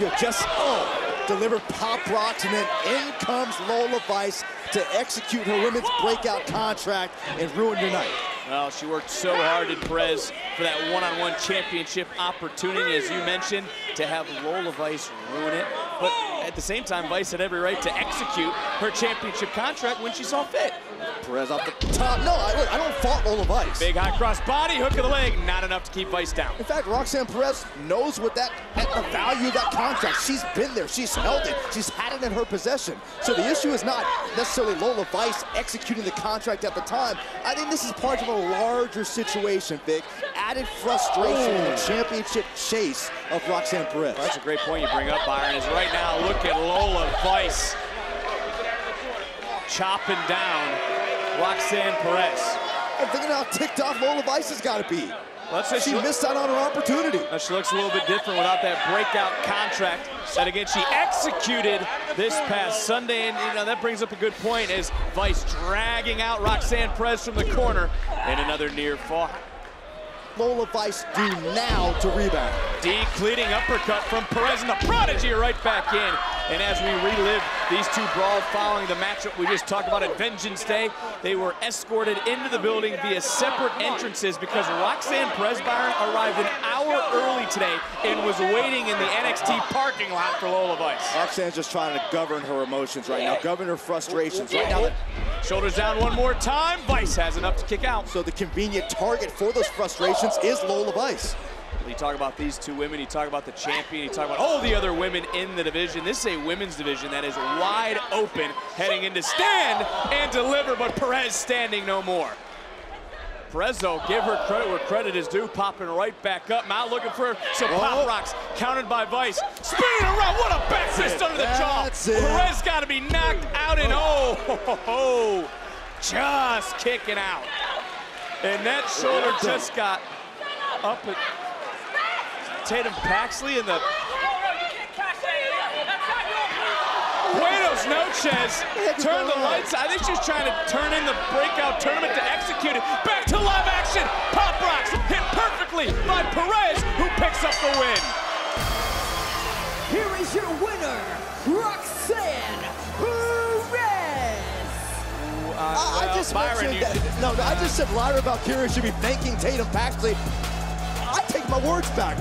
You just, oh, deliver Pop Rox, and then in comes Lola Vice to execute her women's breakout contract and ruin your night. Well, she worked so hard in Perez for that one-on-one -on -one championship opportunity, as you mentioned, to have Lola Vice ruin it. But at the same time, Vice had every right to execute her championship contract when she saw fit. Perez off the top. No, I, look, I don't fault Lola Vice. Big high cross body, hook of the leg, not enough to keep Vice down. In fact, Roxanne Perez knows what that, the value of that contract. She's been there, she's held it, she's had it in her possession. So the issue is not necessarily Lola Vice executing the contract at the time. I think this is part of a larger situation, Vic. Added frustration in the oh. championship chase of Roxanne Perez. That's a great point you bring up, Byron, is right now look at Lola Vice chopping down Roxanne Perez. I'm thinking how ticked off Lola Vice has got to be. Let's say she, she missed out on her opportunity. She looks a little bit different without that breakout contract that again she executed this past Sunday. And you know that brings up a good point as Vice dragging out Roxanne Perez from the corner and another near fall. Lola Vice do now to rebound? Decleating uppercut from Perez and the Prodigy right back in. And as we relive these two brawls following the matchup we just talked about at Vengeance Day, they were escorted into the building via separate entrances because Roxanne Perez Byron arrived an hour today and was waiting in the NXT parking lot for Lola Vice. Roxanne's just trying to govern her emotions right now, govern her frustrations. Right now, Shoulders down one more time. Vice has enough to kick out. So the convenient target for those frustrations is Lola Vice. You talk about these two women, you talk about the champion, you talk about all the other women in the division. This is a women's division that is wide open heading into stand and deliver, but Perez standing no more. Though, give her credit where credit is due, popping right back up. Now looking for some Pop Rox, countered by Vice. Spinning around, what a back fist under the jaw. Perez got to be knocked out and oh, ho, ho, ho, just kicking out. And that shoulder just got up at Tatum Paxley in the Buenos noches. Turn the lights. I think she's trying to turn in the breakout tournament to execute it. The win. Here is your winner, Roxanne Perez. Uh, well, I, just Byron, mentioned that, no, I just said Lyra Valkyria should be thanking Tatum Paxley. I take my words back.